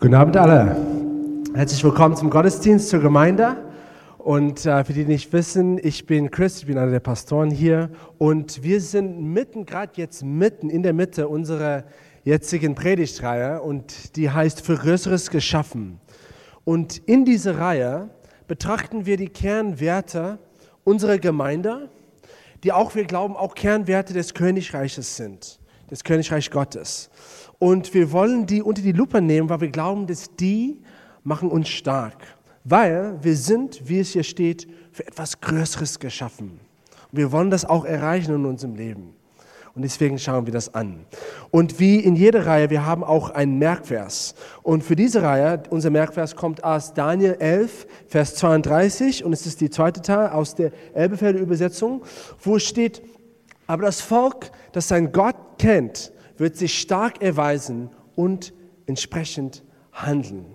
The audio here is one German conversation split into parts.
Guten Abend alle. Herzlich willkommen zum Gottesdienst zur Gemeinde. Und äh, für die, die nicht wissen, ich bin Chris, ich bin einer der Pastoren hier. Und wir sind mitten, gerade jetzt mitten in der Mitte unserer jetzigen Predigtreihe. Und die heißt Für Größeres geschaffen. Und in dieser Reihe betrachten wir die Kernwerte unserer Gemeinde, die auch, wir glauben, auch Kernwerte des Königreiches sind, des Königreich Gottes. Und wir wollen die unter die Lupe nehmen, weil wir glauben, dass die machen uns stark. Weil wir sind, wie es hier steht, für etwas Größeres geschaffen. Und wir wollen das auch erreichen in unserem Leben. Und deswegen schauen wir das an. Und wie in jeder Reihe, wir haben auch einen Merkvers. Und für diese Reihe, unser Merkvers kommt aus Daniel 11, Vers 32. Und es ist die zweite Teil aus der Elbefelder Übersetzung, wo steht, aber das Volk, das sein Gott kennt, wird sich stark erweisen und entsprechend handeln.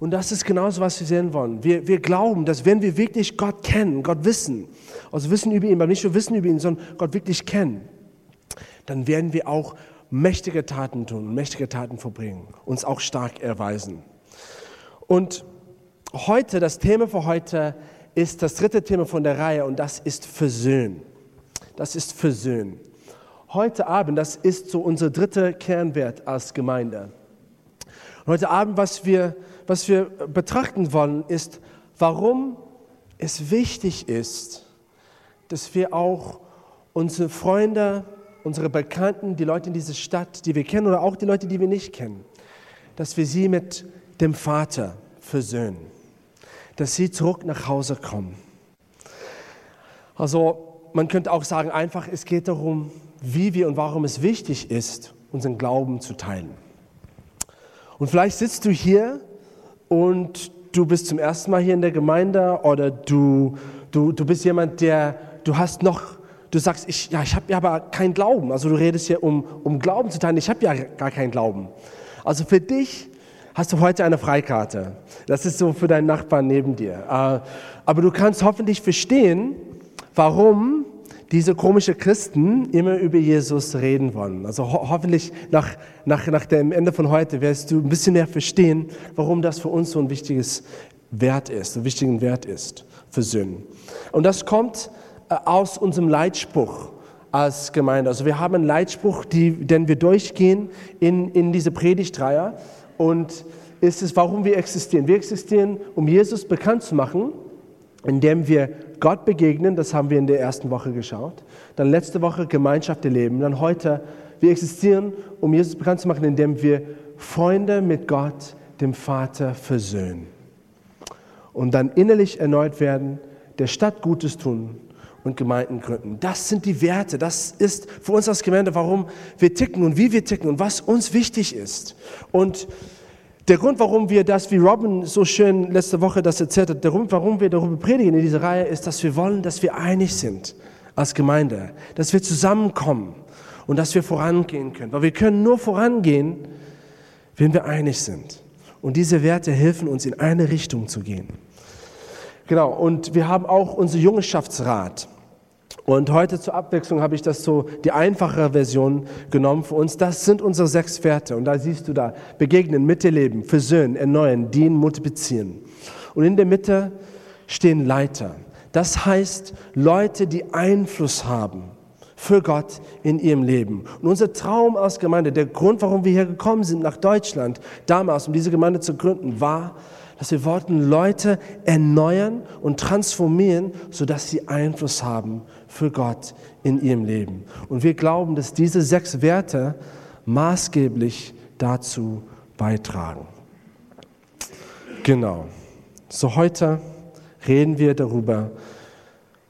Und das ist genauso, was wir sehen wollen. Wir, wir glauben, dass wenn wir wirklich Gott kennen, Gott wissen, also wissen über ihn, aber nicht nur wissen über ihn, sondern Gott wirklich kennen, dann werden wir auch mächtige Taten tun, mächtige Taten verbringen, uns auch stark erweisen. Und heute, das Thema für heute ist das dritte Thema von der Reihe und das ist Versöhnen. Das ist Versöhnen heute Abend, das ist so unser dritter Kernwert als Gemeinde. Und heute Abend, was wir, was wir betrachten wollen, ist, warum es wichtig ist, dass wir auch unsere Freunde, unsere Bekannten, die Leute in dieser Stadt, die wir kennen oder auch die Leute, die wir nicht kennen, dass wir sie mit dem Vater versöhnen, dass sie zurück nach Hause kommen. Also man könnte auch sagen, einfach, es geht darum, wie wir und warum es wichtig ist, unseren Glauben zu teilen. Und vielleicht sitzt du hier und du bist zum ersten Mal hier in der Gemeinde oder du, du, du bist jemand, der, du hast noch, du sagst, ich, ja, ich habe ja aber keinen Glauben. Also du redest hier um, um Glauben zu teilen, ich habe ja gar keinen Glauben. Also für dich hast du heute eine Freikarte. Das ist so für deinen Nachbarn neben dir. Äh, aber du kannst hoffentlich verstehen, warum diese komischen Christen immer über Jesus reden wollen. Also ho hoffentlich nach, nach, nach dem Ende von heute wirst du ein bisschen mehr verstehen, warum das für uns so ein wichtiges Wert ist, ein wichtigen Wert ist für Sünden. Und das kommt äh, aus unserem Leitspruch als Gemeinde. Also wir haben einen Leitspruch, die, den wir durchgehen in, in diese Predigtreihe. Und ist es, warum wir existieren. Wir existieren, um Jesus bekannt zu machen, indem wir Gott begegnen, das haben wir in der ersten Woche geschaut. Dann letzte Woche Gemeinschaft erleben. Dann heute, wir existieren, um Jesus bekannt zu machen, indem wir Freunde mit Gott, dem Vater, versöhnen. Und dann innerlich erneut werden, der Stadt Gutes tun und Gemeinden gründen. Das sind die Werte. Das ist für uns als Gemeinde, warum wir ticken und wie wir ticken und was uns wichtig ist. Und der Grund, warum wir das, wie Robin so schön letzte Woche das erzählt hat, der Grund, warum wir darüber predigen in dieser Reihe, ist, dass wir wollen, dass wir einig sind als Gemeinde, dass wir zusammenkommen und dass wir vorangehen können. Weil wir können nur vorangehen, wenn wir einig sind. Und diese Werte helfen uns, in eine Richtung zu gehen. Genau, und wir haben auch unser Jungenschaftsrat. Und heute zur Abwechslung habe ich das so die einfache Version genommen für uns. Das sind unsere sechs Werte. Und da siehst du da, begegnen, miterleben, versöhnen, erneuern, dienen, multiplizieren. Und in der Mitte stehen Leiter. Das heißt Leute, die Einfluss haben für Gott in ihrem Leben. Und unser Traum als Gemeinde, der Grund, warum wir hier gekommen sind nach Deutschland damals, um diese Gemeinde zu gründen, war, dass wir wollten Leute erneuern und transformieren, sodass sie Einfluss haben für Gott in ihrem Leben. Und wir glauben, dass diese sechs Werte maßgeblich dazu beitragen. Genau. So heute reden wir darüber,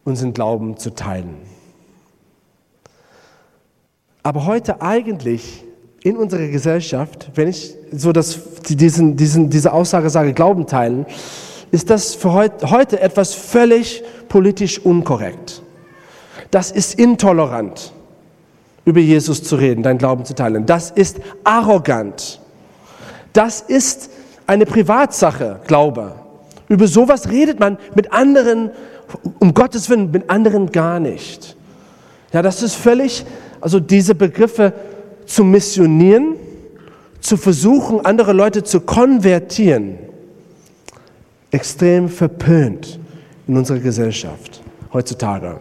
unseren Glauben zu teilen. Aber heute eigentlich in unserer Gesellschaft, wenn ich so das, diesen, diesen, diese Aussage sage, Glauben teilen, ist das für heute etwas völlig politisch unkorrekt. Das ist intolerant, über Jesus zu reden, dein Glauben zu teilen. Das ist arrogant. Das ist eine Privatsache, Glaube. Über sowas redet man mit anderen, um Gottes Willen, mit anderen gar nicht. Ja, das ist völlig, also diese Begriffe zu missionieren, zu versuchen, andere Leute zu konvertieren, extrem verpönt in unserer Gesellschaft heutzutage.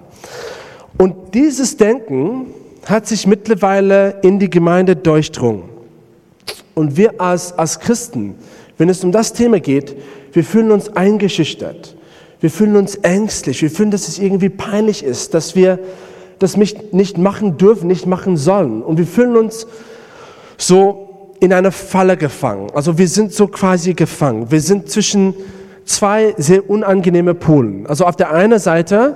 Und dieses Denken hat sich mittlerweile in die Gemeinde durchdrungen. Und wir als, als Christen, wenn es um das Thema geht, wir fühlen uns eingeschüchtert. Wir fühlen uns ängstlich. Wir fühlen, dass es irgendwie peinlich ist, dass wir das nicht machen dürfen, nicht machen sollen. Und wir fühlen uns so in eine Falle gefangen. Also wir sind so quasi gefangen. Wir sind zwischen zwei sehr unangenehme Polen. Also auf der einen Seite,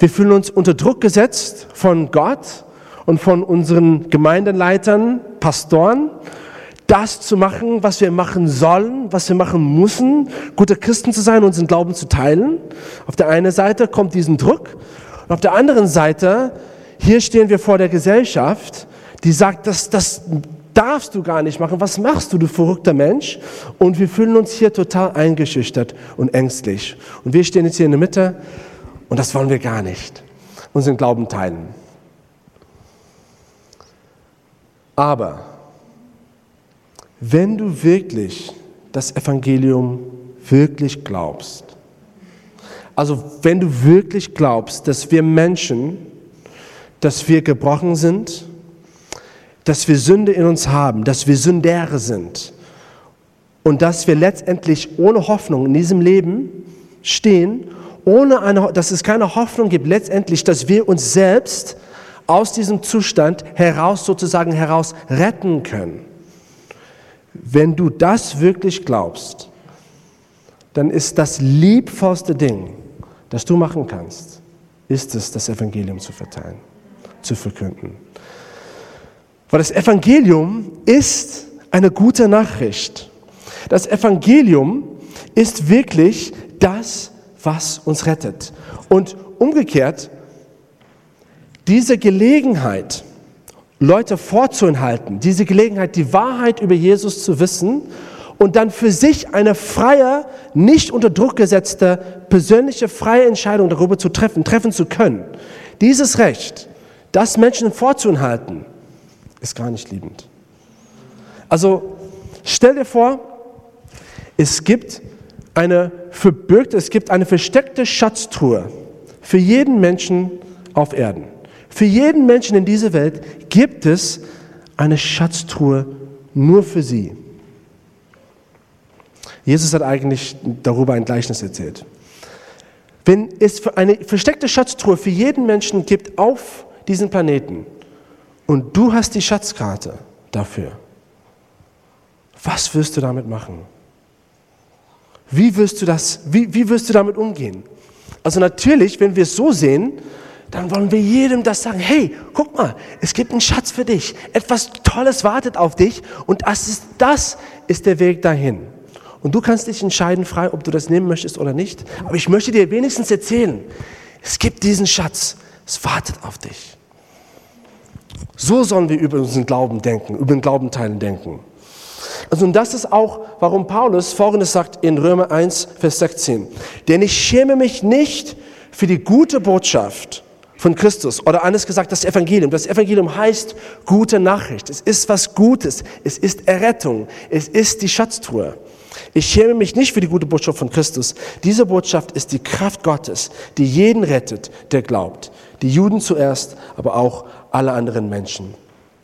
wir fühlen uns unter Druck gesetzt von Gott und von unseren Gemeindeleitern, Pastoren, das zu machen, was wir machen sollen, was wir machen müssen, gute Christen zu sein, unseren Glauben zu teilen. Auf der einen Seite kommt diesen Druck und auf der anderen Seite, hier stehen wir vor der Gesellschaft, die sagt, das, das darfst du gar nicht machen. Was machst du, du verrückter Mensch? Und wir fühlen uns hier total eingeschüchtert und ängstlich. Und wir stehen jetzt hier in der Mitte und das wollen wir gar nicht. Unseren Glauben teilen. Aber wenn du wirklich das Evangelium wirklich glaubst, also wenn du wirklich glaubst, dass wir Menschen, dass wir gebrochen sind, dass wir Sünde in uns haben, dass wir Sündere sind und dass wir letztendlich ohne Hoffnung in diesem Leben stehen, ohne eine, dass es keine Hoffnung gibt, letztendlich, dass wir uns selbst aus diesem Zustand heraus sozusagen heraus retten können. Wenn du das wirklich glaubst, dann ist das liebvollste Ding, das du machen kannst, ist es, das Evangelium zu verteilen, zu verkünden. Weil das Evangelium ist eine gute Nachricht. Das Evangelium ist wirklich das, was uns rettet. Und umgekehrt, diese Gelegenheit, Leute vorzuenthalten, diese Gelegenheit, die Wahrheit über Jesus zu wissen und dann für sich eine freie, nicht unter Druck gesetzte, persönliche freie Entscheidung darüber zu treffen, treffen zu können. Dieses Recht, das Menschen vorzuenthalten, ist gar nicht liebend. Also stell dir vor, es gibt eine verbürgte, es gibt eine versteckte Schatztruhe für jeden Menschen auf Erden. Für jeden Menschen in dieser Welt gibt es eine Schatztruhe nur für sie. Jesus hat eigentlich darüber ein Gleichnis erzählt. Wenn es eine versteckte Schatztruhe für jeden Menschen gibt auf diesem Planeten und du hast die Schatzkarte dafür, was wirst du damit machen? Wie wirst du das, wie, wie wirst du damit umgehen? Also natürlich, wenn wir es so sehen, dann wollen wir jedem das sagen, hey, guck mal, es gibt einen Schatz für dich, etwas Tolles wartet auf dich und das ist, das ist der Weg dahin. Und du kannst dich entscheiden frei, ob du das nehmen möchtest oder nicht. Aber ich möchte dir wenigstens erzählen, es gibt diesen Schatz, es wartet auf dich. So sollen wir über unseren Glauben denken, über den Glauben denken. Also und das ist auch, warum Paulus Folgendes sagt in Römer 1, Vers 16. Denn ich schäme mich nicht für die gute Botschaft von Christus oder anders gesagt das Evangelium. Das Evangelium heißt gute Nachricht. Es ist was Gutes. Es ist Errettung. Es ist die Schatztruhe. Ich schäme mich nicht für die gute Botschaft von Christus. Diese Botschaft ist die Kraft Gottes, die jeden rettet, der glaubt. Die Juden zuerst, aber auch alle anderen Menschen.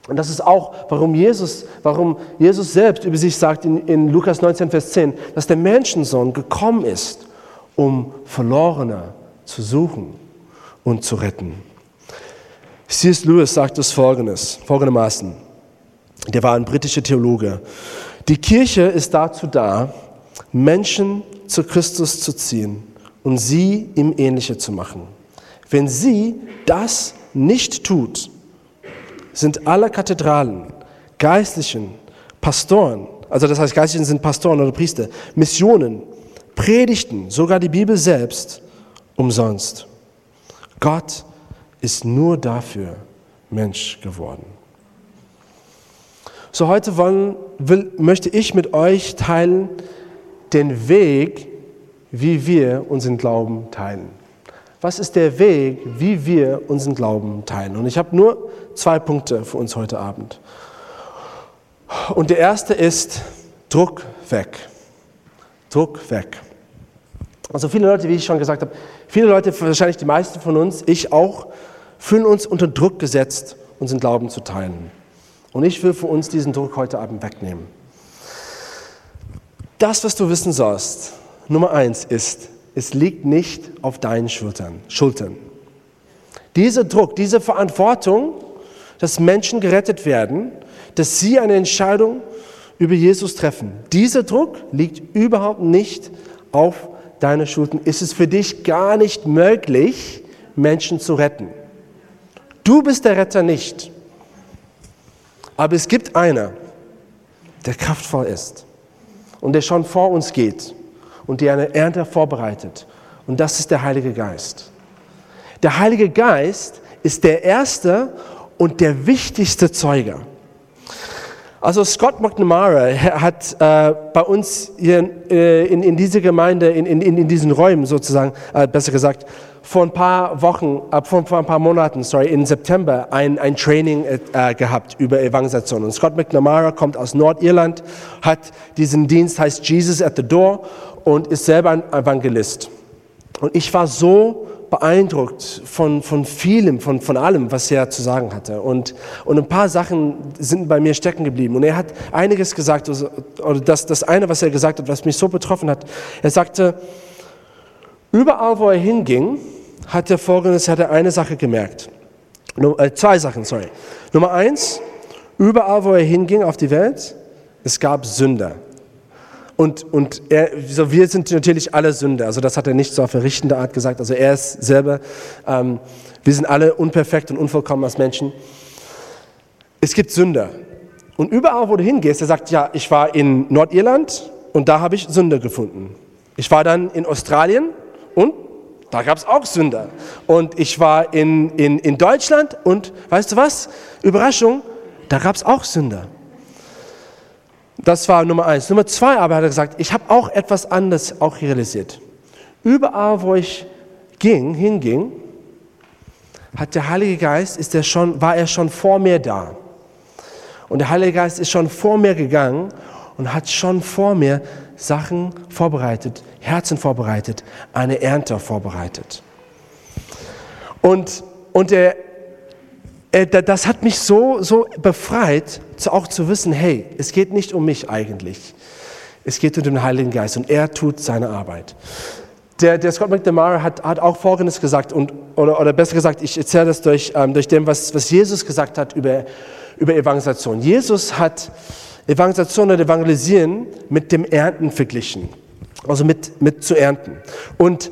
Und das ist auch, warum Jesus, warum Jesus selbst über sich sagt in, in Lukas 19, Vers 10, dass der Menschensohn gekommen ist, um Verlorene zu suchen und zu retten. C.S. Lewis sagt es folgendes, folgendermaßen. Der war ein britischer Theologe. Die Kirche ist dazu da, Menschen zu Christus zu ziehen und sie ihm ähnlicher zu machen. Wenn sie das nicht tut, sind alle Kathedralen, Geistlichen, Pastoren, also das heißt Geistlichen sind Pastoren oder Priester, Missionen, Predigten, sogar die Bibel selbst umsonst. Gott ist nur dafür Mensch geworden. So heute wollen, will, möchte ich mit euch teilen den Weg, wie wir unseren Glauben teilen was ist der Weg, wie wir unseren Glauben teilen. Und ich habe nur zwei Punkte für uns heute Abend. Und der erste ist Druck weg. Druck weg. Also viele Leute, wie ich schon gesagt habe, viele Leute, wahrscheinlich die meisten von uns, ich auch, fühlen uns unter Druck gesetzt, unseren Glauben zu teilen. Und ich will für uns diesen Druck heute Abend wegnehmen. Das, was du wissen sollst, Nummer eins ist, es liegt nicht auf deinen Schultern. Schultern. Dieser Druck, diese Verantwortung, dass Menschen gerettet werden, dass sie eine Entscheidung über Jesus treffen. Dieser Druck liegt überhaupt nicht auf deine Schultern. Ist es für dich gar nicht möglich, Menschen zu retten. Du bist der Retter nicht. Aber es gibt einer, der kraftvoll ist und der schon vor uns geht und der eine Ernte vorbereitet. Und das ist der Heilige Geist. Der Heilige Geist ist der erste und der wichtigste Zeuge. Also Scott McNamara hat äh, bei uns hier äh, in, in dieser Gemeinde, in, in, in diesen Räumen sozusagen, äh, besser gesagt, vor ein paar Wochen, äh, vor, vor ein paar Monaten, sorry, im September ein, ein Training äh, gehabt über Evangelisation. Und Scott McNamara kommt aus Nordirland, hat diesen Dienst, heißt Jesus at the Door und ist selber ein Evangelist. Und ich war so beeindruckt von, von vielem, von, von allem, was er zu sagen hatte. Und, und ein paar Sachen sind bei mir stecken geblieben. Und er hat einiges gesagt, also, oder das, das eine, was er gesagt hat, was mich so betroffen hat. Er sagte, überall, wo er hinging, hat er folgendes, hat er eine Sache gemerkt. Äh, zwei Sachen, sorry. Nummer eins, überall, wo er hinging auf die Welt, es gab Sünder. Und, und er, so wir sind natürlich alle Sünder. Also das hat er nicht so auf verrichtende Art gesagt. Also er ist selber, ähm, wir sind alle unperfekt und unvollkommen als Menschen. Es gibt Sünder. Und überall, wo du hingehst, er sagt, ja, ich war in Nordirland und da habe ich Sünder gefunden. Ich war dann in Australien und da gab es auch Sünder. Und ich war in, in, in Deutschland und weißt du was? Überraschung, da gab es auch Sünder. Das war Nummer eins. Nummer zwei aber hat er gesagt, ich habe auch etwas anderes auch realisiert. Überall, wo ich ging, hinging, hat der Heilige Geist, ist er schon, war er schon vor mir da. Und der Heilige Geist ist schon vor mir gegangen und hat schon vor mir Sachen vorbereitet, Herzen vorbereitet, eine Ernte vorbereitet. Und, und der, äh, das hat mich so, so befreit, auch zu wissen, hey, es geht nicht um mich eigentlich. Es geht um den Heiligen Geist und er tut seine Arbeit. Der, der Scott McNamara hat, hat auch Folgendes gesagt, und, oder, oder besser gesagt, ich erzähle das durch, ähm, durch dem, was, was Jesus gesagt hat über, über Evangelisation. Jesus hat Evangelisation und Evangelisieren mit dem Ernten verglichen, also mit, mit zu ernten. Und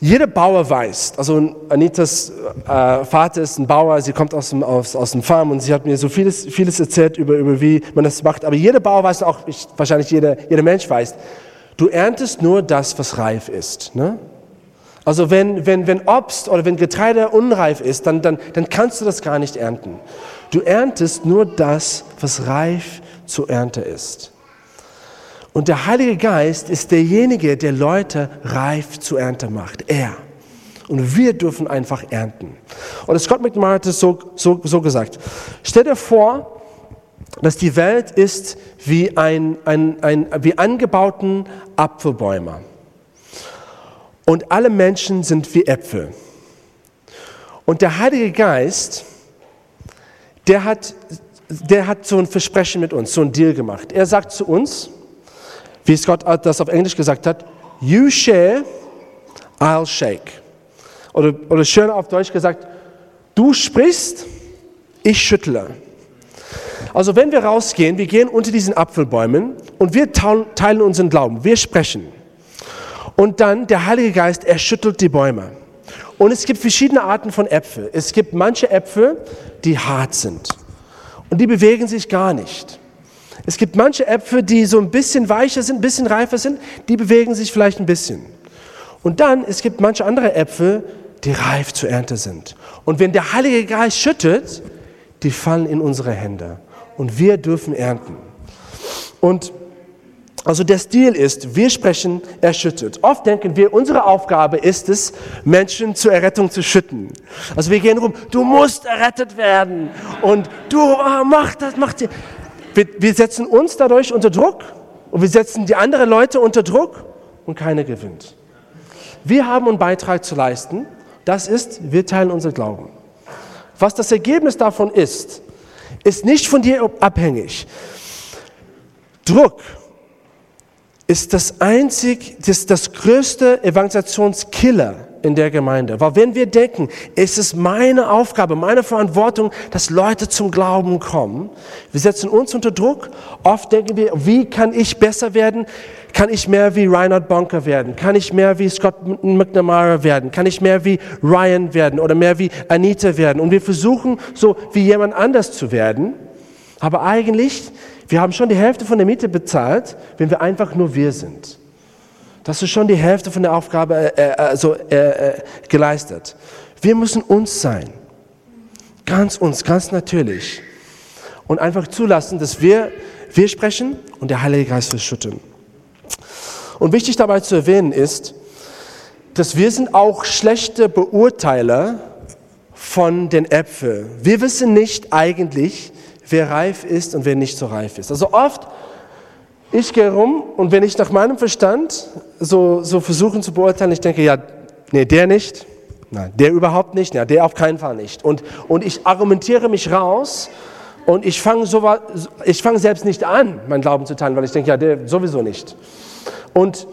jeder Bauer weiß, also Anitas äh, Vater ist ein Bauer, sie kommt aus dem, aus, aus dem Farm und sie hat mir so vieles, vieles erzählt über, über wie man das macht. Aber jeder Bauer weiß auch, ich, wahrscheinlich jeder, jeder Mensch weiß, du erntest nur das, was reif ist. Ne? Also wenn, wenn, wenn Obst oder wenn Getreide unreif ist, dann, dann, dann kannst du das gar nicht ernten. Du erntest nur das, was reif zur Ernte ist. Und der Heilige Geist ist derjenige, der Leute reif zur Ernte macht. Er. Und wir dürfen einfach ernten. Und Scott McMahon hat es so, so, so gesagt. Stell dir vor, dass die Welt ist wie, ein, ein, ein, wie angebauten Apfelbäume. Und alle Menschen sind wie Äpfel. Und der Heilige Geist, der hat, der hat so ein Versprechen mit uns, so ein Deal gemacht. Er sagt zu uns, wie Scott das auf Englisch gesagt hat, you share, I'll shake. Oder, oder schön auf Deutsch gesagt, du sprichst, ich schüttle. Also wenn wir rausgehen, wir gehen unter diesen Apfelbäumen und wir teilen unseren Glauben, wir sprechen. Und dann der Heilige Geist, er schüttelt die Bäume. Und es gibt verschiedene Arten von Äpfel. Es gibt manche Äpfel, die hart sind und die bewegen sich gar nicht. Es gibt manche Äpfel, die so ein bisschen weicher sind, ein bisschen reifer sind, die bewegen sich vielleicht ein bisschen. Und dann, es gibt manche andere Äpfel, die reif zur Ernte sind. Und wenn der Heilige Geist schüttet, die fallen in unsere Hände. Und wir dürfen ernten. Und also der Stil ist, wir sprechen, er schüttet. Oft denken wir, unsere Aufgabe ist es, Menschen zur Errettung zu schütten. Also wir gehen rum, du musst errettet werden und du oh, mach das, mach dir. Wir, wir setzen uns dadurch unter Druck und wir setzen die anderen Leute unter Druck und keiner gewinnt. Wir haben einen Beitrag zu leisten. Das ist, wir teilen unser Glauben. Was das Ergebnis davon ist, ist nicht von dir abhängig. Druck ist das einzig, das, das größte Evangelisationskiller in der Gemeinde. Weil wenn wir denken, es ist meine Aufgabe, meine Verantwortung, dass Leute zum Glauben kommen, wir setzen uns unter Druck. Oft denken wir, wie kann ich besser werden? Kann ich mehr wie Reinhard Bonker werden? Kann ich mehr wie Scott McNamara werden? Kann ich mehr wie Ryan werden oder mehr wie Anita werden? Und wir versuchen so wie jemand anders zu werden. Aber eigentlich wir haben schon die Hälfte von der Miete bezahlt, wenn wir einfach nur wir sind. Das ist schon die Hälfte von der Aufgabe äh, äh, also, äh, äh, geleistet. Wir müssen uns sein. Ganz uns, ganz natürlich. Und einfach zulassen, dass wir, wir sprechen und der Heilige Geist verschütten. Und wichtig dabei zu erwähnen ist, dass wir sind auch schlechte Beurteiler von den Äpfeln. Wir wissen nicht eigentlich, wer reif ist und wer nicht so reif ist. Also oft, ich gehe rum und wenn ich nach meinem Verstand so, so versuchen zu beurteilen, ich denke, ja, nee, der nicht, nein, der überhaupt nicht, ja, der auf keinen Fall nicht. Und, und ich argumentiere mich raus und ich fange so, fang selbst nicht an, mein Glauben zu teilen, weil ich denke, ja, der sowieso nicht. Und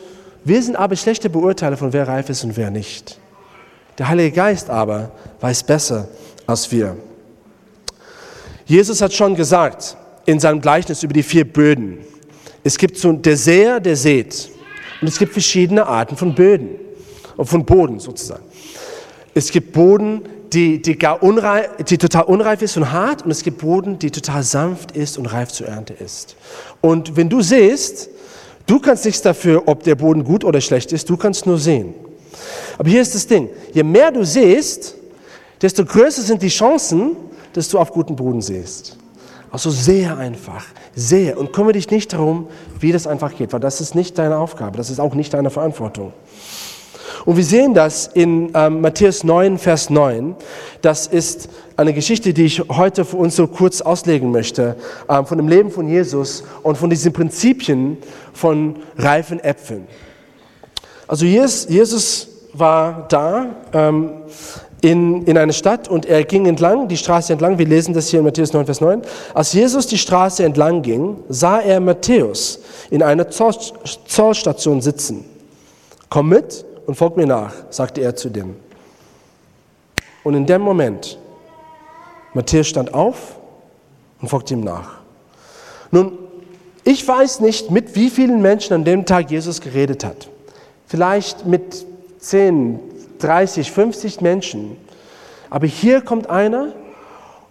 wir sind aber schlechte Beurteiler von wer reif ist und wer nicht. Der Heilige Geist aber weiß besser als wir. Jesus hat schon gesagt in seinem Gleichnis über die vier Böden, es gibt so der Seher, der sät. Und es gibt verschiedene Arten von Böden, von Boden sozusagen. Es gibt Boden, die, die, gar unreif, die total unreif ist und hart, und es gibt Boden, die total sanft ist und reif zur Ernte ist. Und wenn du siehst, du kannst nichts dafür, ob der Boden gut oder schlecht ist, du kannst nur sehen. Aber hier ist das Ding, je mehr du siehst, desto größer sind die Chancen, dass du auf guten Boden siehst. Also sehr einfach, sehr. Und kümmere dich nicht darum, wie das einfach geht, weil das ist nicht deine Aufgabe, das ist auch nicht deine Verantwortung. Und wir sehen das in ähm, Matthäus 9, Vers 9. Das ist eine Geschichte, die ich heute für uns so kurz auslegen möchte, ähm, von dem Leben von Jesus und von diesen Prinzipien von reifen Äpfeln. Also Jesus war da ähm, in, in eine Stadt und er ging entlang, die Straße entlang, wir lesen das hier in Matthäus 9, Vers 9. Als Jesus die Straße entlang ging, sah er Matthäus in einer Zollstation sitzen. Komm mit und folg mir nach, sagte er zu dem. Und in dem Moment, Matthäus stand auf und folgte ihm nach. Nun, ich weiß nicht, mit wie vielen Menschen an dem Tag Jesus geredet hat. Vielleicht mit 10, 30, 50 Menschen. Aber hier kommt einer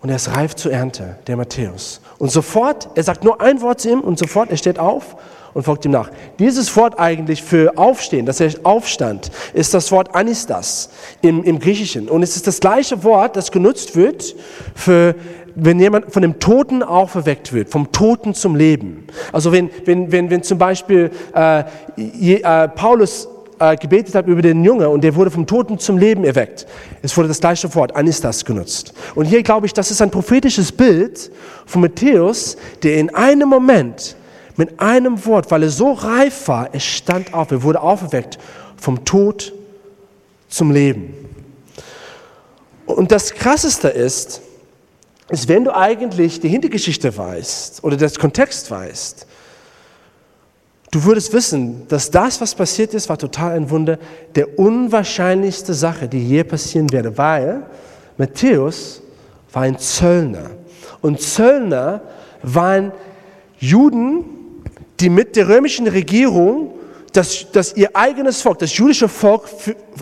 und er ist reif zur Ernte, der Matthäus. Und sofort, er sagt nur ein Wort zu ihm und sofort, er steht auf und folgt ihm nach. Dieses Wort eigentlich für aufstehen, dass er aufstand, ist das Wort anistas im, im Griechischen. Und es ist das gleiche Wort, das genutzt wird für wenn jemand von dem Toten auferweckt wird, vom Toten zum Leben. Also wenn, wenn, wenn, wenn zum Beispiel äh, je, äh, Paulus äh, gebetet habe über den Junge und der wurde vom Toten zum Leben erweckt. Es wurde das gleiche Wort, Anistas, genutzt. Und hier glaube ich, das ist ein prophetisches Bild von Matthäus, der in einem Moment mit einem Wort, weil er so reif war, er stand auf, er wurde auferweckt vom Tod zum Leben. Und das Krasseste ist, ist, wenn du eigentlich die Hintergeschichte weißt oder das Kontext weißt, Du würdest wissen, dass das, was passiert ist, war total ein Wunder, der unwahrscheinlichste Sache, die je passieren werde, weil Matthäus war ein Zöllner. Und Zöllner waren Juden, die mit der römischen Regierung das, das ihr eigenes Volk, das jüdische Volk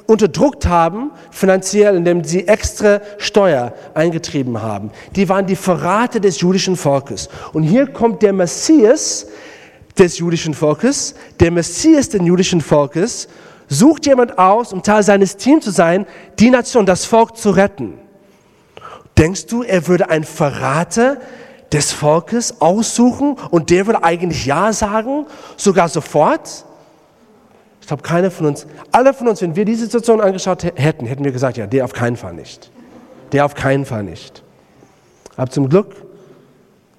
unterdrückt haben, finanziell, indem sie extra Steuer eingetrieben haben. Die waren die Verrate des jüdischen Volkes. Und hier kommt der Messias, des jüdischen Volkes, der Messias des jüdischen Volkes, sucht jemand aus, um Teil seines Teams zu sein, die Nation, das Volk zu retten. Denkst du, er würde einen Verrater des Volkes aussuchen und der würde eigentlich Ja sagen, sogar sofort? Ich glaube, keiner von uns, alle von uns, wenn wir diese Situation angeschaut hätten, hätten wir gesagt, ja, der auf keinen Fall nicht. Der auf keinen Fall nicht. Aber zum Glück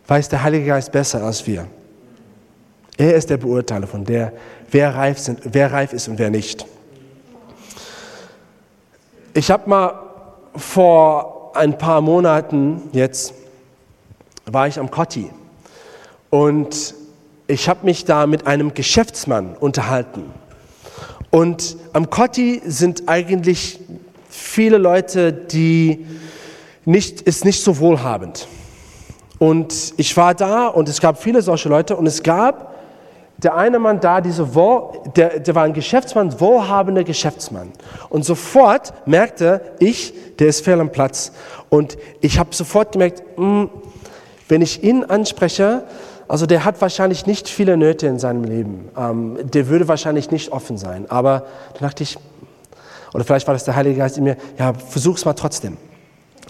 weiß der Heilige Geist besser als wir. Er ist der Beurteiler von der, wer reif, sind, wer reif ist und wer nicht. Ich habe mal vor ein paar Monaten jetzt, war ich am Kotti und ich habe mich da mit einem Geschäftsmann unterhalten. Und am Kotti sind eigentlich viele Leute, die nicht, ist nicht so wohlhabend. Und ich war da und es gab viele solche Leute und es gab der eine Mann da, diese Wohl, der, der war ein Geschäftsmann, wohlhabender Geschäftsmann. Und sofort merkte ich, der ist fehl am Platz. Und ich habe sofort gemerkt, mh, hm, wenn ich ihn anspreche, also der hat wahrscheinlich nicht viele Nöte in seinem Leben. Ähm, der würde wahrscheinlich nicht offen sein. Aber da dachte ich, oder vielleicht war das der Heilige Geist in mir, ja, versuch's mal trotzdem.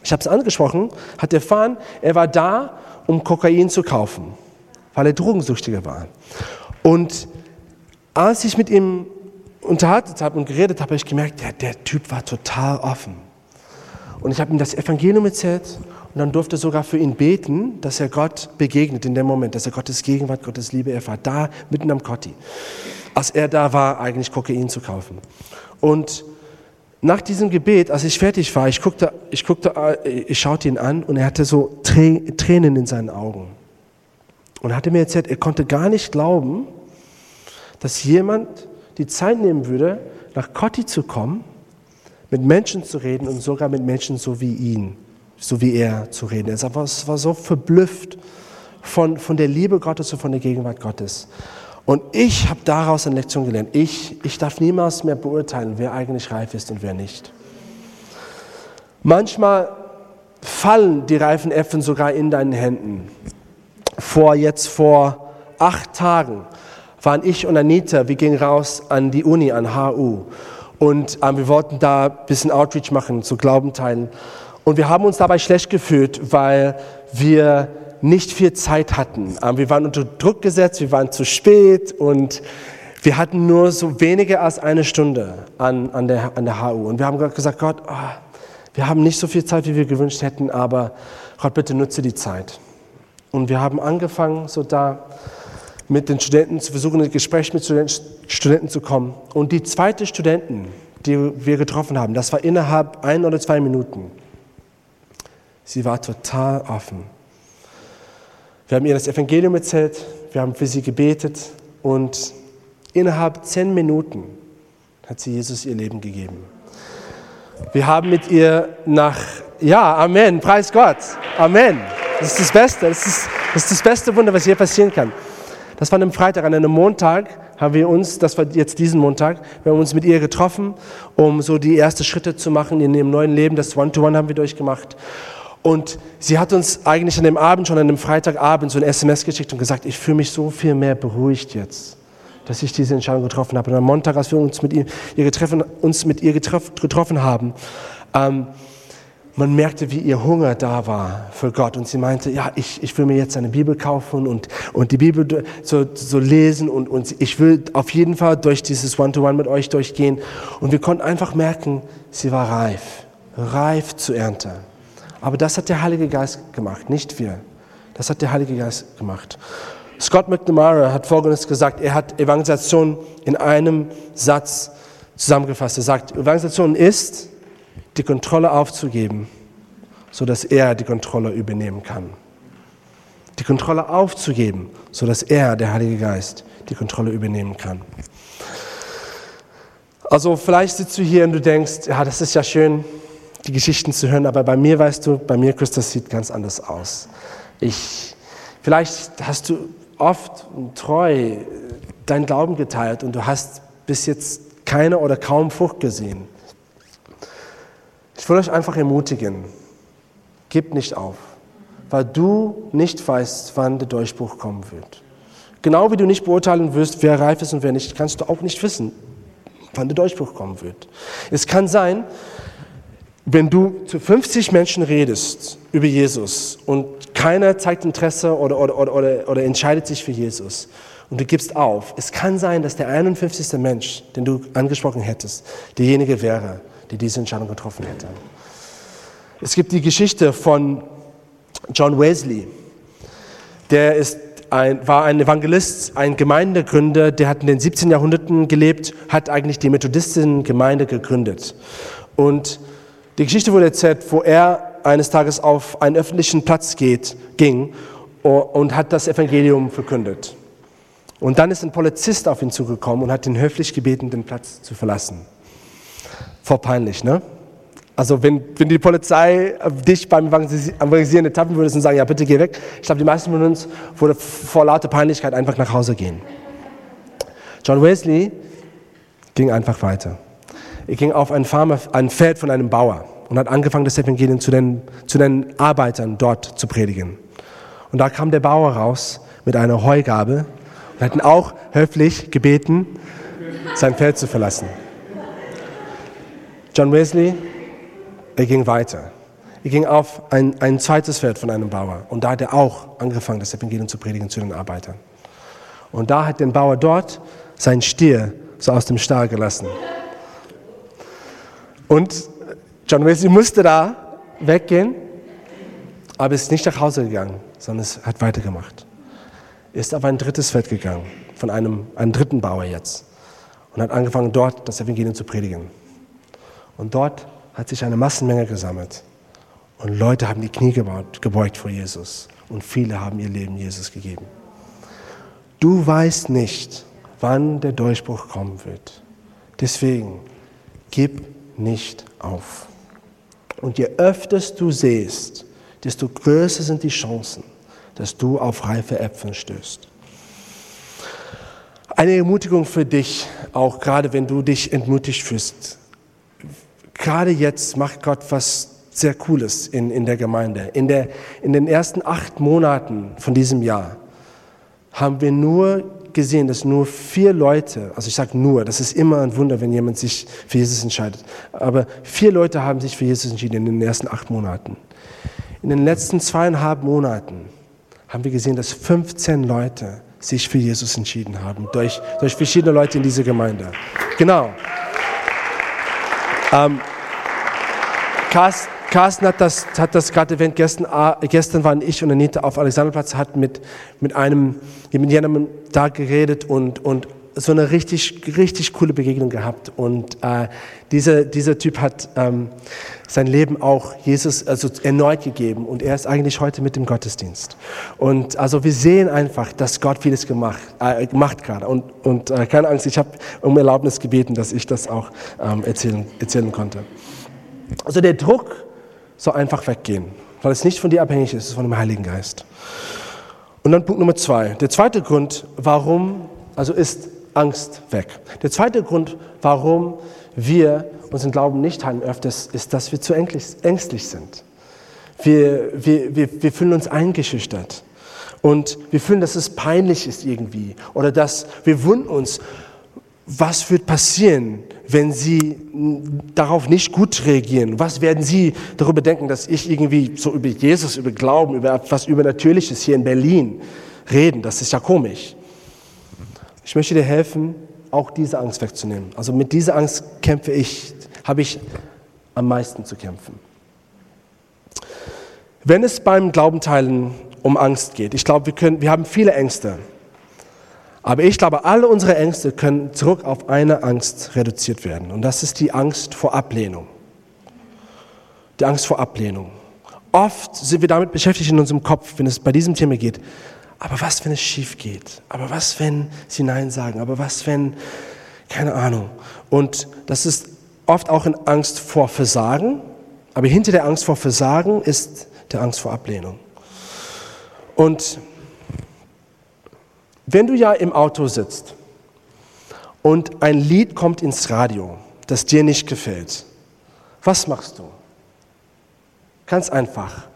Ich habe es angesprochen, hat erfahren, er war da, um Kokain zu kaufen, weil er Drogensüchtiger war. Und als ich mit ihm unterhalten habe und geredet habe, habe ich gemerkt, der, der Typ war total offen. Und ich habe ihm das Evangelium erzählt und dann durfte sogar für ihn beten, dass er Gott begegnet in dem Moment, dass er Gottes Gegenwart, Gottes Liebe erfahrt, da mitten am Kotti. Als er da war, eigentlich Kokain zu kaufen. Und nach diesem Gebet, als ich fertig war, ich guckte, ich guckte, ich schaute ihn an und er hatte so Tränen in seinen Augen. Und er hatte mir erzählt, er konnte gar nicht glauben, dass jemand die Zeit nehmen würde, nach Kotti zu kommen, mit Menschen zu reden und sogar mit Menschen so wie ihn, so wie er zu reden. Er war, war so verblüfft von, von der Liebe Gottes und von der Gegenwart Gottes. Und ich habe daraus eine Lektion gelernt. Ich, ich darf niemals mehr beurteilen, wer eigentlich reif ist und wer nicht. Manchmal fallen die reifen Äpfel sogar in deinen Händen. Vor jetzt vor acht Tagen waren ich und Anita, wir gingen raus an die Uni, an HU. Und ähm, wir wollten da ein bisschen Outreach machen, zu Glauben teilen. Und wir haben uns dabei schlecht gefühlt, weil wir nicht viel Zeit hatten. Ähm, wir waren unter Druck gesetzt, wir waren zu spät und wir hatten nur so weniger als eine Stunde an, an, der, an der HU. Und wir haben gesagt, Gott, oh, wir haben nicht so viel Zeit, wie wir gewünscht hätten, aber Gott, bitte nutze die Zeit. Und wir haben angefangen, so da mit den Studenten zu versuchen, in Gespräch mit Studenten zu kommen. Und die zweite Studentin, die wir getroffen haben, das war innerhalb ein oder zwei Minuten. Sie war total offen. Wir haben ihr das Evangelium erzählt, wir haben für sie gebetet und innerhalb zehn Minuten hat sie Jesus ihr Leben gegeben. Wir haben mit ihr nach, ja, Amen, preis Gott, Amen. Das ist das Beste, das ist das, ist das beste Wunder, was hier passieren kann. Das war am Freitag, an einem Montag haben wir uns, das war jetzt diesen Montag, wir haben uns mit ihr getroffen, um so die ersten Schritte zu machen in ihrem neuen Leben. Das One-to-One -One haben wir durchgemacht. Und sie hat uns eigentlich an dem Abend, schon an dem Freitagabend, so ein SMS geschickt und gesagt, ich fühle mich so viel mehr beruhigt jetzt, dass ich diese Entscheidung getroffen habe. Und am Montag, als wir uns mit ihr, ihr getroffen, uns mit ihr getroffen haben, ähm, man merkte, wie ihr Hunger da war für Gott. Und sie meinte, ja, ich, ich will mir jetzt eine Bibel kaufen und, und die Bibel so, so lesen und, und ich will auf jeden Fall durch dieses One-to-One -One mit euch durchgehen. Und wir konnten einfach merken, sie war reif, reif zu Ernte. Aber das hat der Heilige Geist gemacht, nicht wir. Das hat der Heilige Geist gemacht. Scott McNamara hat Folgendes gesagt. Er hat Evangelisation in einem Satz zusammengefasst. Er sagt, Evangelisation ist, die Kontrolle aufzugeben, sodass er die Kontrolle übernehmen kann. Die Kontrolle aufzugeben, sodass er, der Heilige Geist, die Kontrolle übernehmen kann. Also vielleicht sitzt du hier und du denkst, ja, das ist ja schön, die Geschichten zu hören, aber bei mir, weißt du, bei mir, Chris, das sieht ganz anders aus. Ich, vielleicht hast du oft und treu dein Glauben geteilt und du hast bis jetzt keine oder kaum Frucht gesehen. Ich will euch einfach ermutigen, gib nicht auf, weil du nicht weißt, wann der Durchbruch kommen wird. Genau wie du nicht beurteilen wirst, wer reif ist und wer nicht, kannst du auch nicht wissen, wann der Durchbruch kommen wird. Es kann sein, wenn du zu 50 Menschen redest über Jesus und keiner zeigt Interesse oder, oder, oder, oder, entscheidet sich für Jesus und du gibst auf, es kann sein, dass der 51. Mensch, den du angesprochen hättest, derjenige wäre, die diese Entscheidung getroffen hätte. Es gibt die Geschichte von John Wesley. der ist ein, war ein Evangelist, ein Gemeindegründer, der hat in den 17. Jahrhunderten gelebt, hat eigentlich die Methodistengemeinde gegründet. Und die Geschichte wurde erzählt, wo er eines Tages auf einen öffentlichen Platz geht, ging und hat das Evangelium verkündet. Und dann ist ein Polizist auf ihn zugekommen und hat ihn höflich gebeten, den Platz zu verlassen. Vor peinlich, ne? Also wenn, wenn die Polizei dich beim Evangelisieren tappen würde und sagen, ja bitte geh weg, ich glaube, die meisten von uns würde vor lauter Peinlichkeit einfach nach Hause gehen. John Wesley ging einfach weiter. Er ging auf ein, Farmer, ein Feld von einem Bauer und hat angefangen, das Evangelium zu den, zu den Arbeitern dort zu predigen. Und da kam der Bauer raus mit einer Heugabe und hat ihn auch höflich gebeten, sein Feld zu verlassen. John Wesley er ging weiter. Er ging auf ein, ein zweites Feld von einem Bauer und da hat er auch angefangen, das Evangelium zu predigen zu den Arbeitern. Und da hat der Bauer dort sein Stier so aus dem Stall gelassen. Und John Wesley musste da weggehen, aber ist nicht nach Hause gegangen, sondern es hat weitergemacht. Er ist auf ein drittes Feld gegangen, von einem, einem dritten Bauer jetzt, und hat angefangen, dort das Evangelium zu predigen. Und dort hat sich eine Massenmenge gesammelt. Und Leute haben die Knie gebeugt vor Jesus. Und viele haben ihr Leben Jesus gegeben. Du weißt nicht, wann der Durchbruch kommen wird. Deswegen gib nicht auf. Und je öfter du siehst, desto größer sind die Chancen, dass du auf reife Äpfel stößt. Eine Ermutigung für dich, auch gerade wenn du dich entmutigt fühlst gerade jetzt macht Gott was sehr Cooles in, in der Gemeinde. In, der, in den ersten acht Monaten von diesem Jahr haben wir nur gesehen, dass nur vier Leute, also ich sage nur, das ist immer ein Wunder, wenn jemand sich für Jesus entscheidet, aber vier Leute haben sich für Jesus entschieden in den ersten acht Monaten. In den letzten zweieinhalb Monaten haben wir gesehen, dass 15 Leute sich für Jesus entschieden haben, durch, durch verschiedene Leute in dieser Gemeinde. Genau. Ähm, Carsten hat das, hat das gerade erwähnt, gestern, äh, gestern waren ich und Anita auf Alexanderplatz, hat mit, mit einem, mit jemandem da geredet und, und so eine richtig, richtig coole Begegnung gehabt. Und äh, dieser, dieser Typ hat ähm, sein Leben auch Jesus also erneut gegeben und er ist eigentlich heute mit dem Gottesdienst. Und also wir sehen einfach, dass Gott vieles gemacht, äh, macht gerade. Und, und äh, keine Angst, ich habe um Erlaubnis gebeten, dass ich das auch ähm, erzählen, erzählen konnte. Also der Druck soll einfach weggehen, weil es nicht von dir abhängig ist, es ist von dem Heiligen Geist. Und dann Punkt Nummer zwei. Der zweite Grund, warum, also ist Angst weg. Der zweite Grund, warum wir unseren Glauben nicht teilen öfters, ist, dass wir zu ängstlich sind. Wir, wir, wir, wir fühlen uns eingeschüchtert. Und wir fühlen, dass es peinlich ist irgendwie. Oder dass wir wundern uns, was wird passieren, wenn Sie darauf nicht gut reagieren? Was werden Sie darüber denken, dass ich irgendwie so über Jesus, über Glauben, über etwas Übernatürliches hier in Berlin reden? Das ist ja komisch. Ich möchte dir helfen, auch diese Angst wegzunehmen. Also mit dieser Angst kämpfe ich, habe ich am meisten zu kämpfen. Wenn es beim Glaubenteilen um Angst geht, ich glaube, wir, können, wir haben viele Ängste. Aber ich glaube, alle unsere Ängste können zurück auf eine Angst reduziert werden. Und das ist die Angst vor Ablehnung. Die Angst vor Ablehnung. Oft sind wir damit beschäftigt in unserem Kopf, wenn es bei diesem Thema geht. Aber was, wenn es schief geht? Aber was, wenn sie Nein sagen? Aber was, wenn, keine Ahnung. Und das ist oft auch in Angst vor Versagen. Aber hinter der Angst vor Versagen ist der Angst vor Ablehnung. Und wenn du ja im Auto sitzt und ein Lied kommt ins Radio, das dir nicht gefällt, was machst du? Ganz einfach.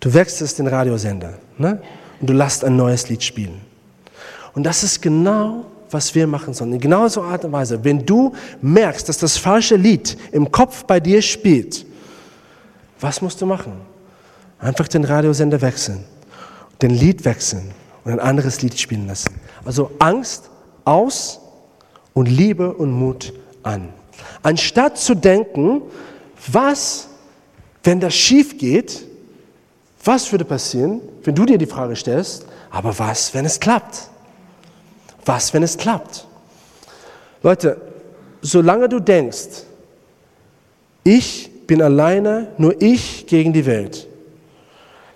Du wechselst den Radiosender ne? Und du lässt ein neues Lied spielen. Und das ist genau, was wir machen sollen. In genau so Art und Weise. Wenn du merkst, dass das falsche Lied im Kopf bei dir spielt, was musst du machen? Einfach den Radiosender wechseln, den Lied wechseln und ein anderes Lied spielen lassen. Also Angst aus und Liebe und Mut an. Anstatt zu denken, was, wenn das schief geht, Was würde passieren, wenn du dir die Frage stellst, aber was, wenn es klappt? Was, wenn es klappt? Leute, solange du denkst, ich bin alleine, nur ich gegen die Welt,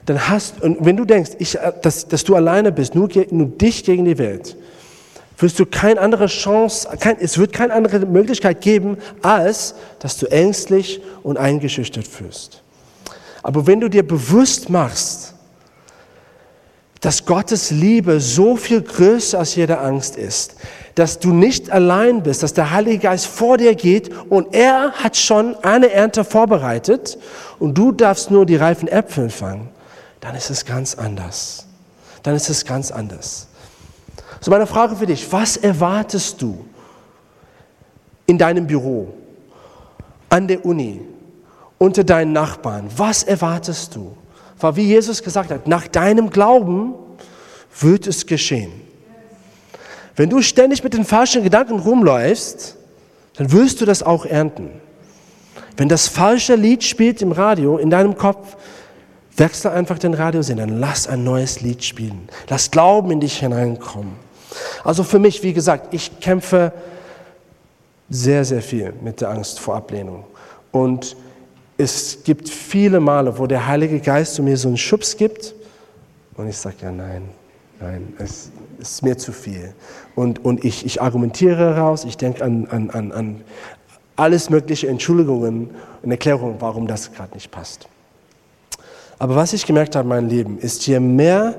dann hast, und wenn du denkst, ich, dass, dass du alleine bist, nur, nur dich gegen die Welt, wirst du keine andere Chance, kein, es wird keine andere Möglichkeit geben, als dass du ängstlich und eingeschüchtert fühlst. Aber wenn du dir bewusst machst, dass Gottes Liebe so viel größer als jede Angst ist, dass du nicht allein bist, dass der Heilige Geist vor dir geht und er hat schon eine Ernte vorbereitet und du darfst nur die reifen Äpfel fangen, dann ist es ganz anders. Dann ist es ganz anders. So meine Frage für dich, was erwartest du in deinem Büro, an der Uni, unter deinen Nachbarn? Was erwartest du? Weil wie Jesus gesagt hat, nach deinem Glauben wird es geschehen. Wenn du ständig mit den falschen Gedanken rumläufst, dann wirst du das auch ernten. Wenn das falsche Lied spielt im Radio in deinem Kopf, wechsle einfach den Radiosender, lass ein neues Lied spielen. Lass Glauben in dich hineinkommen. Also für mich, wie gesagt, ich kämpfe sehr, sehr viel mit der Angst vor Ablehnung. Und es gibt viele Male, wo der Heilige Geist mir so einen Schubs gibt und ich sage, ja, nein, nein, es ist mir zu viel. Und, und ich, ich argumentiere raus, ich denke an, an, an, an alles mögliche Entschuldigungen und Erklärungen, warum das gerade nicht passt. Aber was ich gemerkt habe in meinem Leben, ist, je mehr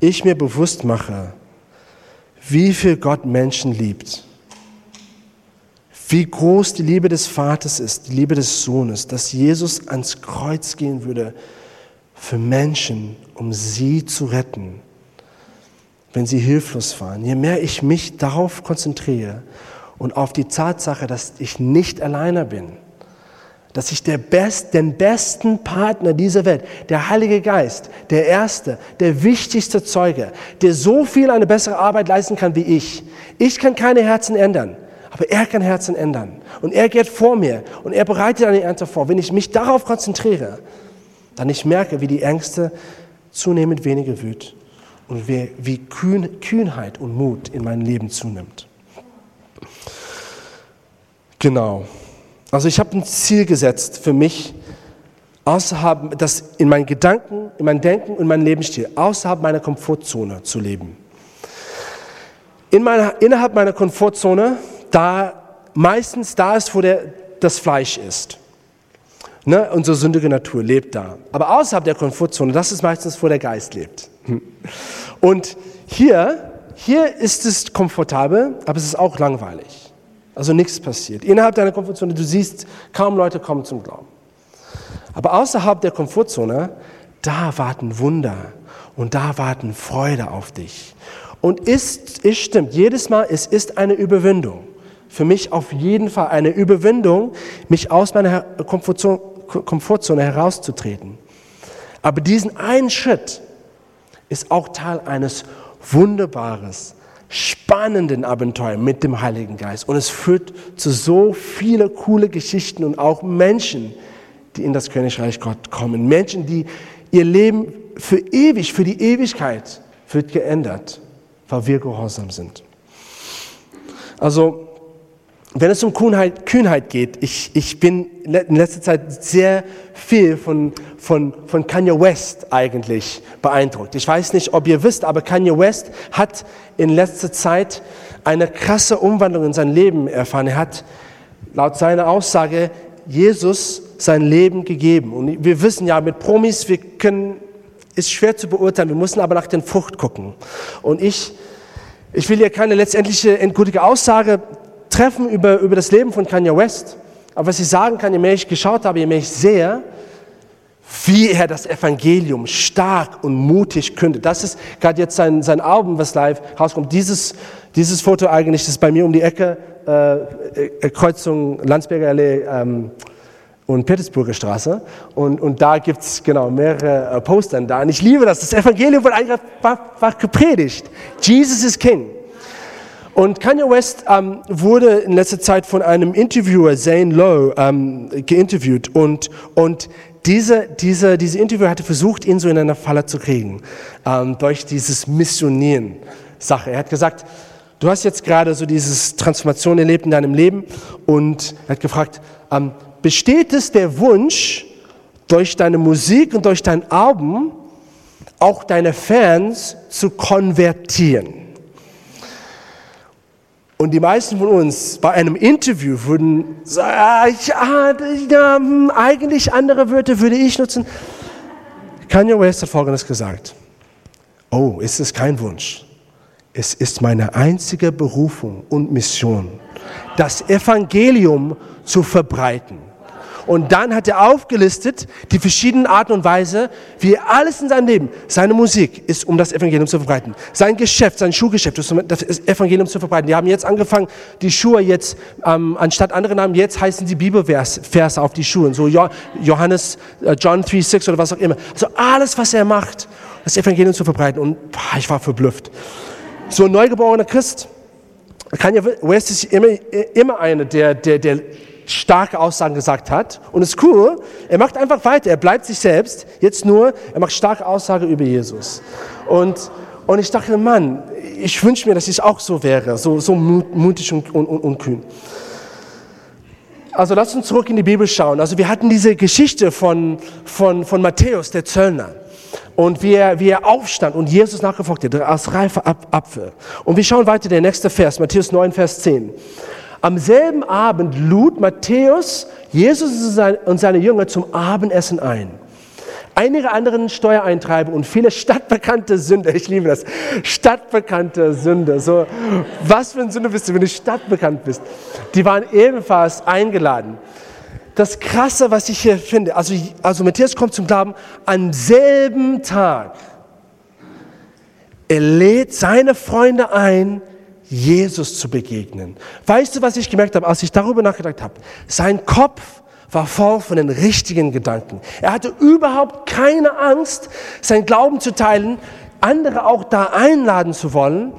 ich mir bewusst mache, wie viel Gott Menschen liebt. Wie groß die Liebe des Vaters ist, die Liebe des Sohnes, dass Jesus ans Kreuz gehen würde für Menschen, um sie zu retten, wenn sie hilflos waren. Je mehr ich mich darauf konzentriere und auf die Tatsache, dass ich nicht alleine bin, dass ich der Best, den besten Partner dieser Welt, der Heilige Geist, der Erste, der wichtigste Zeuge, der so viel eine bessere Arbeit leisten kann wie ich. Ich kann keine Herzen ändern, aber er kann Herzen ändern. Und er geht vor mir und er bereitet eine Ernte vor. Wenn ich mich darauf konzentriere, dann ich merke, wie die Ängste zunehmend weniger wird und wie, wie Kühn, Kühnheit und Mut in meinem Leben zunimmt. Genau. Also ich habe ein Ziel gesetzt für mich, außerhalb, das in meinen Gedanken, in meinem Denken und in meinem Lebensstil, außerhalb meiner Komfortzone zu leben. In meiner, innerhalb meiner Komfortzone, da meistens da ist, wo der, das Fleisch ist. Ne? Unsere sündige Natur lebt da. Aber außerhalb der Komfortzone, das ist meistens, wo der Geist lebt. Und hier, hier ist es komfortabel, aber es ist auch langweilig. Also nichts passiert. Innerhalb deiner Komfortzone, du siehst, kaum Leute kommen zum Glauben. Aber außerhalb der Komfortzone, da warten Wunder und da warten Freude auf dich. Und ist, ist stimmt, jedes Mal, es ist eine Überwindung. Für mich auf jeden Fall eine Überwindung, mich aus meiner Komfortzone, herauszutreten. Aber diesen einen Schritt ist auch Teil eines wunderbares, spannenden Abenteuer mit dem Heiligen Geist. Und es führt zu so viele coole Geschichten und auch Menschen, die in das Königreich Gott kommen. Menschen, die ihr Leben für ewig, für die Ewigkeit wird geändert, weil wir gehorsam sind. Also wenn es um Kühnheit, Kühnheit geht, ich, ich bin in letzter Zeit sehr viel von, von, von Kanye West eigentlich beeindruckt. Ich weiß nicht, ob ihr wisst, aber Kanye West hat in letzter Zeit eine krasse Umwandlung in sein Leben erfahren. Er hat laut seiner Aussage Jesus sein Leben gegeben. Und wir wissen ja, mit Promis, wir können, ist schwer zu beurteilen, wir müssen aber nach den Frucht gucken. Und ich, ich will hier keine letztendliche endgültige Aussage treffen über, über das Leben von Kanye West. Aber was ich sagen kann, je mehr ich geschaut habe, je mehr ich sehe, wie er das Evangelium stark und mutig kündet. Das ist gerade jetzt sein, sein Album, was live rauskommt. Dieses, dieses Foto eigentlich ist bei mir um die Ecke, äh, äh Kreuzung Landsberger Allee ähm, und Petersburger Straße. Und, und da gibt's genau mehrere äh, Postern da. Und ich liebe das. Das Evangelium wird einfach gepredigt. Jesus ist King. Und Kanye West ähm, wurde in letzter Zeit von einem Interviewer, Zane Lowe, ähm, geinterviewt und, und diese, diese, diese Interview hatte versucht, ihn so in eine Falle zu kriegen, ähm, durch dieses Missionieren-Sache. Er hat gesagt, du hast jetzt gerade so diese Transformation erlebt in deinem Leben und er hat gefragt, ähm, besteht es der Wunsch, durch deine Musik und durch dein Album auch deine Fans zu konvertieren? Und die meisten von uns bei einem Interview würden sagen, ja, ja, eigentlich andere Wörter würde ich nutzen. Kanye West hat Folgendes gesagt. Oh, ist es kein Wunsch. Es ist meine einzige Berufung und Mission, das Evangelium zu verbreiten. Und dann hat er aufgelistet die verschiedenen Arten und Weise, wie alles in seinem Leben, seine Musik ist, um das Evangelium zu verbreiten. Sein Geschäft, sein Schuhgeschäft ist, um das Evangelium zu verbreiten. Die haben jetzt angefangen, die Schuhe jetzt, ähm, anstatt andere Namen, jetzt heißen sie Bibelverse auf die Schuhe. So Johannes, äh, John 3,6 oder was auch immer. Also alles, was er macht, das Evangelium zu verbreiten. Und boah, ich war verblüfft. So ein neugeborener Christ, Kanye West ist immer, immer einer, der, der, der starke Aussagen gesagt hat. Und es ist cool, er macht einfach weiter, er bleibt sich selbst, jetzt nur, er macht starke Aussagen über Jesus. Und, und ich dachte, Mann, ich wünsche mir, dass ich auch so wäre, so, so mutig und, und, und kühn. Also lass uns zurück in die Bibel schauen. Also wir hatten diese Geschichte von, von, von Matthäus, der Zöllner. Und wie er, wie er aufstand und Jesus nachgefolgt hat, als reifer Apfel. Und wir schauen weiter, der nächste Vers, Matthäus 9, Vers 10. Am selben Abend lud Matthäus Jesus und seine Jünger zum Abendessen ein. Einige anderen Steuereintreiber und viele stadtbekannte Sünder, ich liebe das, stadtbekannte Sünder, so, was für ein Sünder bist du, wenn du stadtbekannt bist, die waren ebenfalls eingeladen. Das Krasse, was ich hier finde, also, also Matthäus kommt zum Glauben am selben Tag. Er lädt seine Freunde ein, Jesus zu begegnen. Weißt du, was ich gemerkt habe, als ich darüber nachgedacht habe? Sein Kopf war voll von den richtigen Gedanken. Er hatte überhaupt keine Angst, sein Glauben zu teilen, andere auch da einladen zu wollen,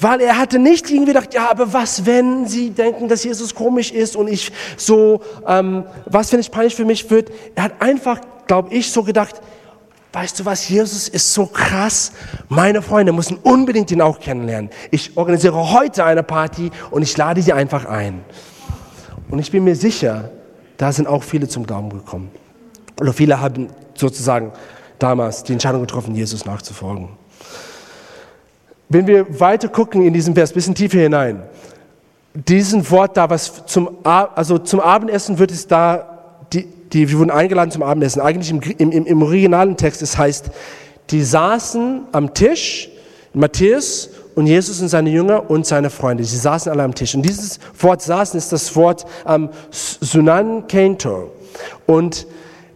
weil er hatte nicht irgendwie gedacht, ja, aber was, wenn sie denken, dass Jesus komisch ist und ich so, ähm, was, wenn es peinlich für mich wird? Er hat einfach, glaube ich, so gedacht, Weißt du was, Jesus ist so krass. Meine Freunde müssen unbedingt ihn auch kennenlernen. Ich organisiere heute eine Party und ich lade sie einfach ein. Und ich bin mir sicher, da sind auch viele zum Glauben gekommen. Oder viele haben sozusagen damals die Entscheidung getroffen, Jesus nachzufolgen. Wenn wir weiter gucken in diesem Vers, ein bisschen tiefer hinein, diesen Wort da, was zum, also zum Abendessen wird es da die, wir wurden eingeladen zum Abendessen. Eigentlich im, im, im originalen Text, es heißt, die saßen am Tisch, Matthäus und Jesus und seine Jünger und seine Freunde. Sie saßen alle am Tisch. Und dieses Wort saßen ist das Wort ähm, Sunan Kento. Und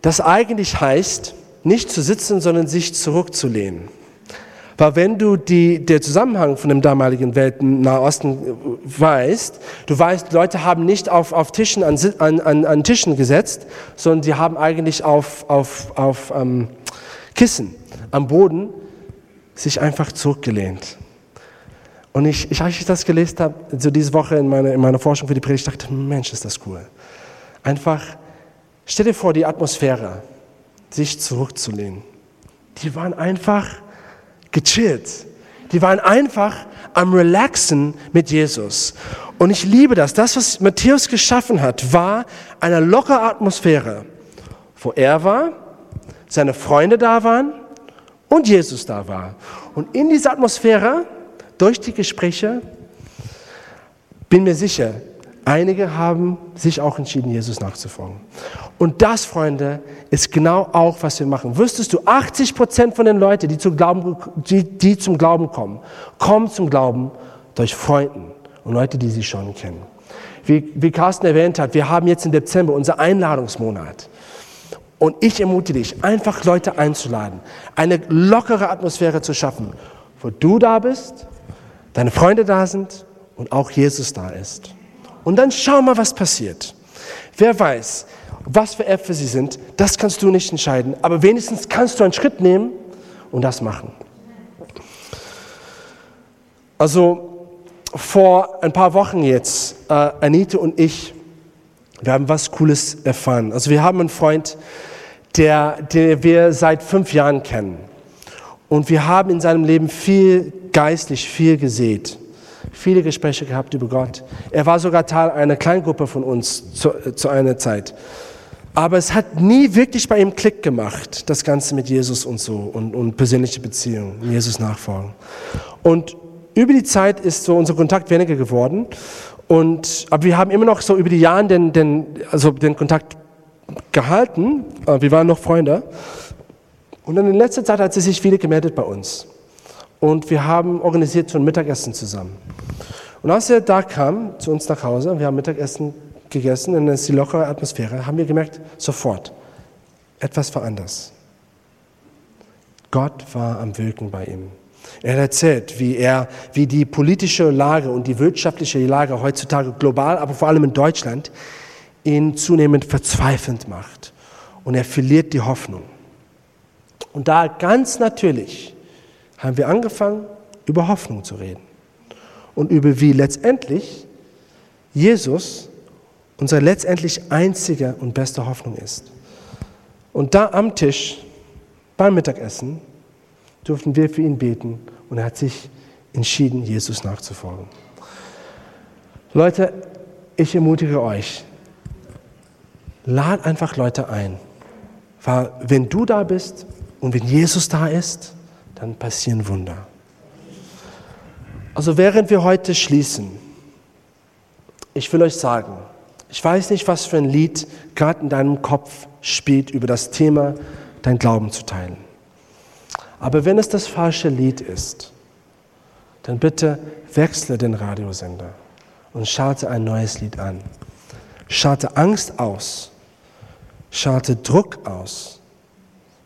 das eigentlich heißt, nicht zu sitzen, sondern sich zurückzulehnen. Weil wenn du die, der Zusammenhang von dem damaligen Welt im Nahosten äh, weißt, du weißt, Leute haben nicht auf, auf Tischen, an, an, an Tischen gesetzt, sondern sie haben eigentlich auf, auf, auf ähm, Kissen am Boden sich einfach zurückgelehnt. Und ich, ich, als ich das gelesen habe, so diese Woche in meiner, in meiner Forschung für die Predigt, dachte Mensch, ist das cool. Einfach, stell dir vor, die Atmosphäre, sich zurückzulehnen. Die waren einfach gechillt. Die waren einfach am Relaxen mit Jesus. Und ich liebe das. Das, was Matthäus geschaffen hat, war eine lockere Atmosphäre, wo er war, seine Freunde da waren und Jesus da war. Und in dieser Atmosphäre, durch die Gespräche, bin mir sicher, einige haben sich auch entschieden, Jesus nachzufolgen. Und das, Freunde, ist genau auch, was wir machen. Wüsstest du, 80 Prozent von den Leuten, die zum, Glauben, die, die zum Glauben kommen, kommen zum Glauben durch Freunden und Leute, die sie schon kennen. Wie, wie Carsten erwähnt hat, wir haben jetzt im Dezember unser Einladungsmonat. Und ich ermutige dich, einfach Leute einzuladen, eine lockere Atmosphäre zu schaffen, wo du da bist, deine Freunde da sind und auch Jesus da ist. Und dann schau mal, was passiert. Wer weiß, was für Äpfel sie sind, das kannst du nicht entscheiden. Aber wenigstens kannst du einen Schritt nehmen und das machen. Also vor ein paar Wochen jetzt, äh, Anita und ich, wir haben was Cooles erfahren. Also wir haben einen Freund, der, der wir seit fünf Jahren kennen. Und wir haben in seinem Leben viel geistlich, viel gesät, viele Gespräche gehabt über Gott. Er war sogar Teil einer Kleingruppe von uns zu, zu einer Zeit. Aber es hat nie wirklich bei ihm Klick gemacht, das Ganze mit Jesus und so und, und persönliche Beziehungen, Jesus nachfolgen. Und über die Zeit ist so unser Kontakt weniger geworden. Und, aber wir haben immer noch so über die Jahre den, den, also den Kontakt gehalten. Äh, wir waren noch Freunde. Und in letzter Zeit hat sie sich wieder gemeldet bei uns. Und wir haben organisiert so ein Mittagessen zusammen. Und als er da kam, zu uns nach Hause, wir haben Mittagessen gegessen, ist die lockere Atmosphäre, haben wir gemerkt, sofort, etwas war anders. Gott war am Wirken bei ihm. Er erzählt, wie er, wie die politische Lage und die wirtschaftliche Lage heutzutage global, aber vor allem in Deutschland, ihn zunehmend verzweifelnd macht. Und er verliert die Hoffnung. Und da ganz natürlich haben wir angefangen, über Hoffnung zu reden. Und über wie letztendlich Jesus unsere letztendlich einzige und beste Hoffnung ist. Und da am Tisch beim Mittagessen durften wir für ihn beten und er hat sich entschieden, Jesus nachzufolgen. Leute, ich ermutige euch, lad einfach Leute ein. Weil wenn du da bist und wenn Jesus da ist, dann passieren Wunder. Also während wir heute schließen, ich will euch sagen, ich weiß nicht, was für ein Lied gerade in deinem Kopf spielt über das Thema, dein Glauben zu teilen. Aber wenn es das falsche Lied ist, dann bitte wechsle den Radiosender und schalte ein neues Lied an. Schalte Angst aus. Schalte Druck aus.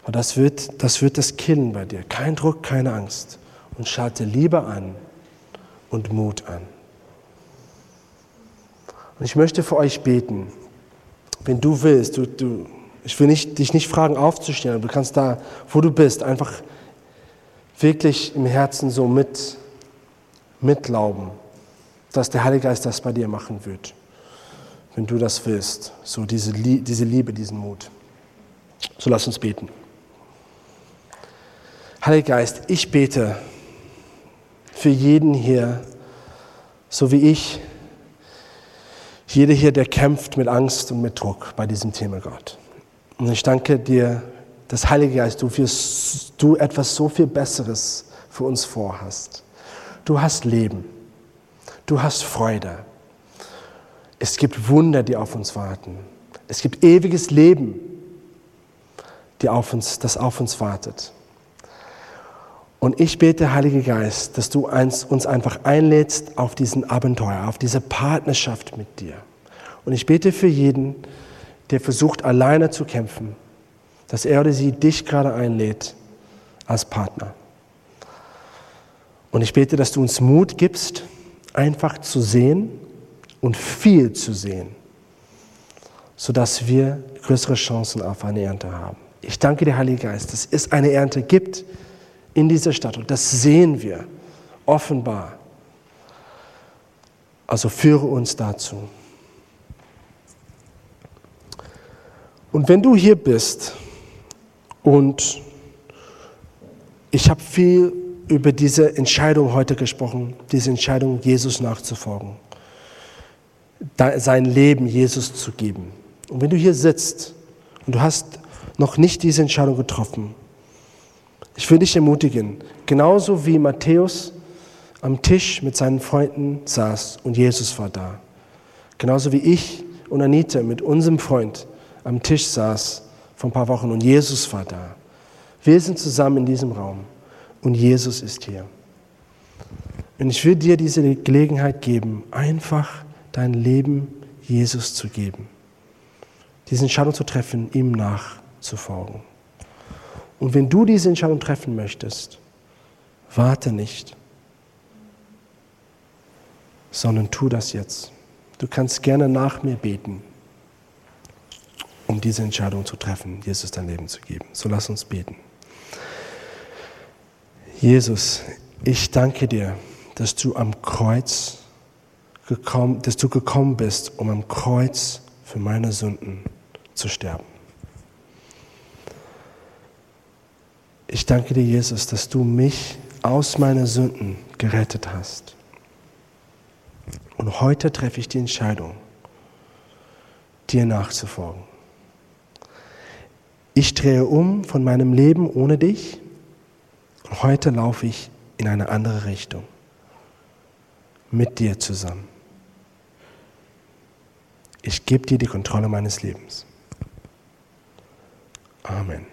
Und das wird, das wird das killen bei dir. Kein Druck, keine Angst. Und schalte Liebe an und Mut an. Und ich möchte für euch beten. Wenn du willst, du, du, ich will nicht, dich nicht fragen, aufzustehen, aber du kannst da, wo du bist, einfach wirklich im Herzen so mit, mitglauben, dass der Heilige Geist das bei dir machen wird. Wenn du das willst, so diese, diese Liebe, diesen Mut. So lass uns beten. Heiliger Geist, ich bete für jeden hier, so wie ich, jeder hier, der kämpft mit Angst und mit Druck bei diesem Thema, Gott. Und ich danke dir, dass Heilige Geist, du, wirst, du etwas so viel Besseres für uns vorhast. Du hast Leben. Du hast Freude. Es gibt Wunder, die auf uns warten. Es gibt ewiges Leben, die auf uns, das auf uns wartet. Und ich bete, Heiliger Geist, dass du uns einfach einlädst auf diesen Abenteuer, auf diese Partnerschaft mit dir. Und ich bete für jeden, der versucht, alleine zu kämpfen, dass er oder sie dich gerade einlädt als Partner. Und ich bete, dass du uns Mut gibst, einfach zu sehen und viel zu sehen, sodass wir größere Chancen auf eine Ernte haben. Ich danke dir, Heiliger Geist, dass es eine Ernte gibt, in dieser Stadt. Und das sehen wir offenbar. Also führe uns dazu. Und wenn du hier bist und ich habe viel über diese Entscheidung heute gesprochen, diese Entscheidung, Jesus nachzufolgen, sein Leben Jesus zu geben. Und wenn du hier sitzt und du hast noch nicht diese Entscheidung getroffen, ich will dich ermutigen, genauso wie Matthäus am Tisch mit seinen Freunden saß und Jesus war da. Genauso wie ich und Anita mit unserem Freund am Tisch saß vor ein paar Wochen und Jesus war da. Wir sind zusammen in diesem Raum und Jesus ist hier. Und ich will dir diese Gelegenheit geben, einfach dein Leben Jesus zu geben. Diese Entscheidung zu treffen, ihm nachzufolgen. Und wenn du diese Entscheidung treffen möchtest, warte nicht, sondern tu das jetzt. Du kannst gerne nach mir beten, um diese Entscheidung zu treffen, Jesus dein Leben zu geben. So lass uns beten. Jesus, ich danke dir, dass du am Kreuz gekommen, dass du gekommen bist, um am Kreuz für meine Sünden zu sterben. Ich danke dir, Jesus, dass du mich aus meinen Sünden gerettet hast. Und heute treffe ich die Entscheidung, dir nachzufolgen. Ich drehe um von meinem Leben ohne dich und heute laufe ich in eine andere Richtung. Mit dir zusammen. Ich gebe dir die Kontrolle meines Lebens. Amen.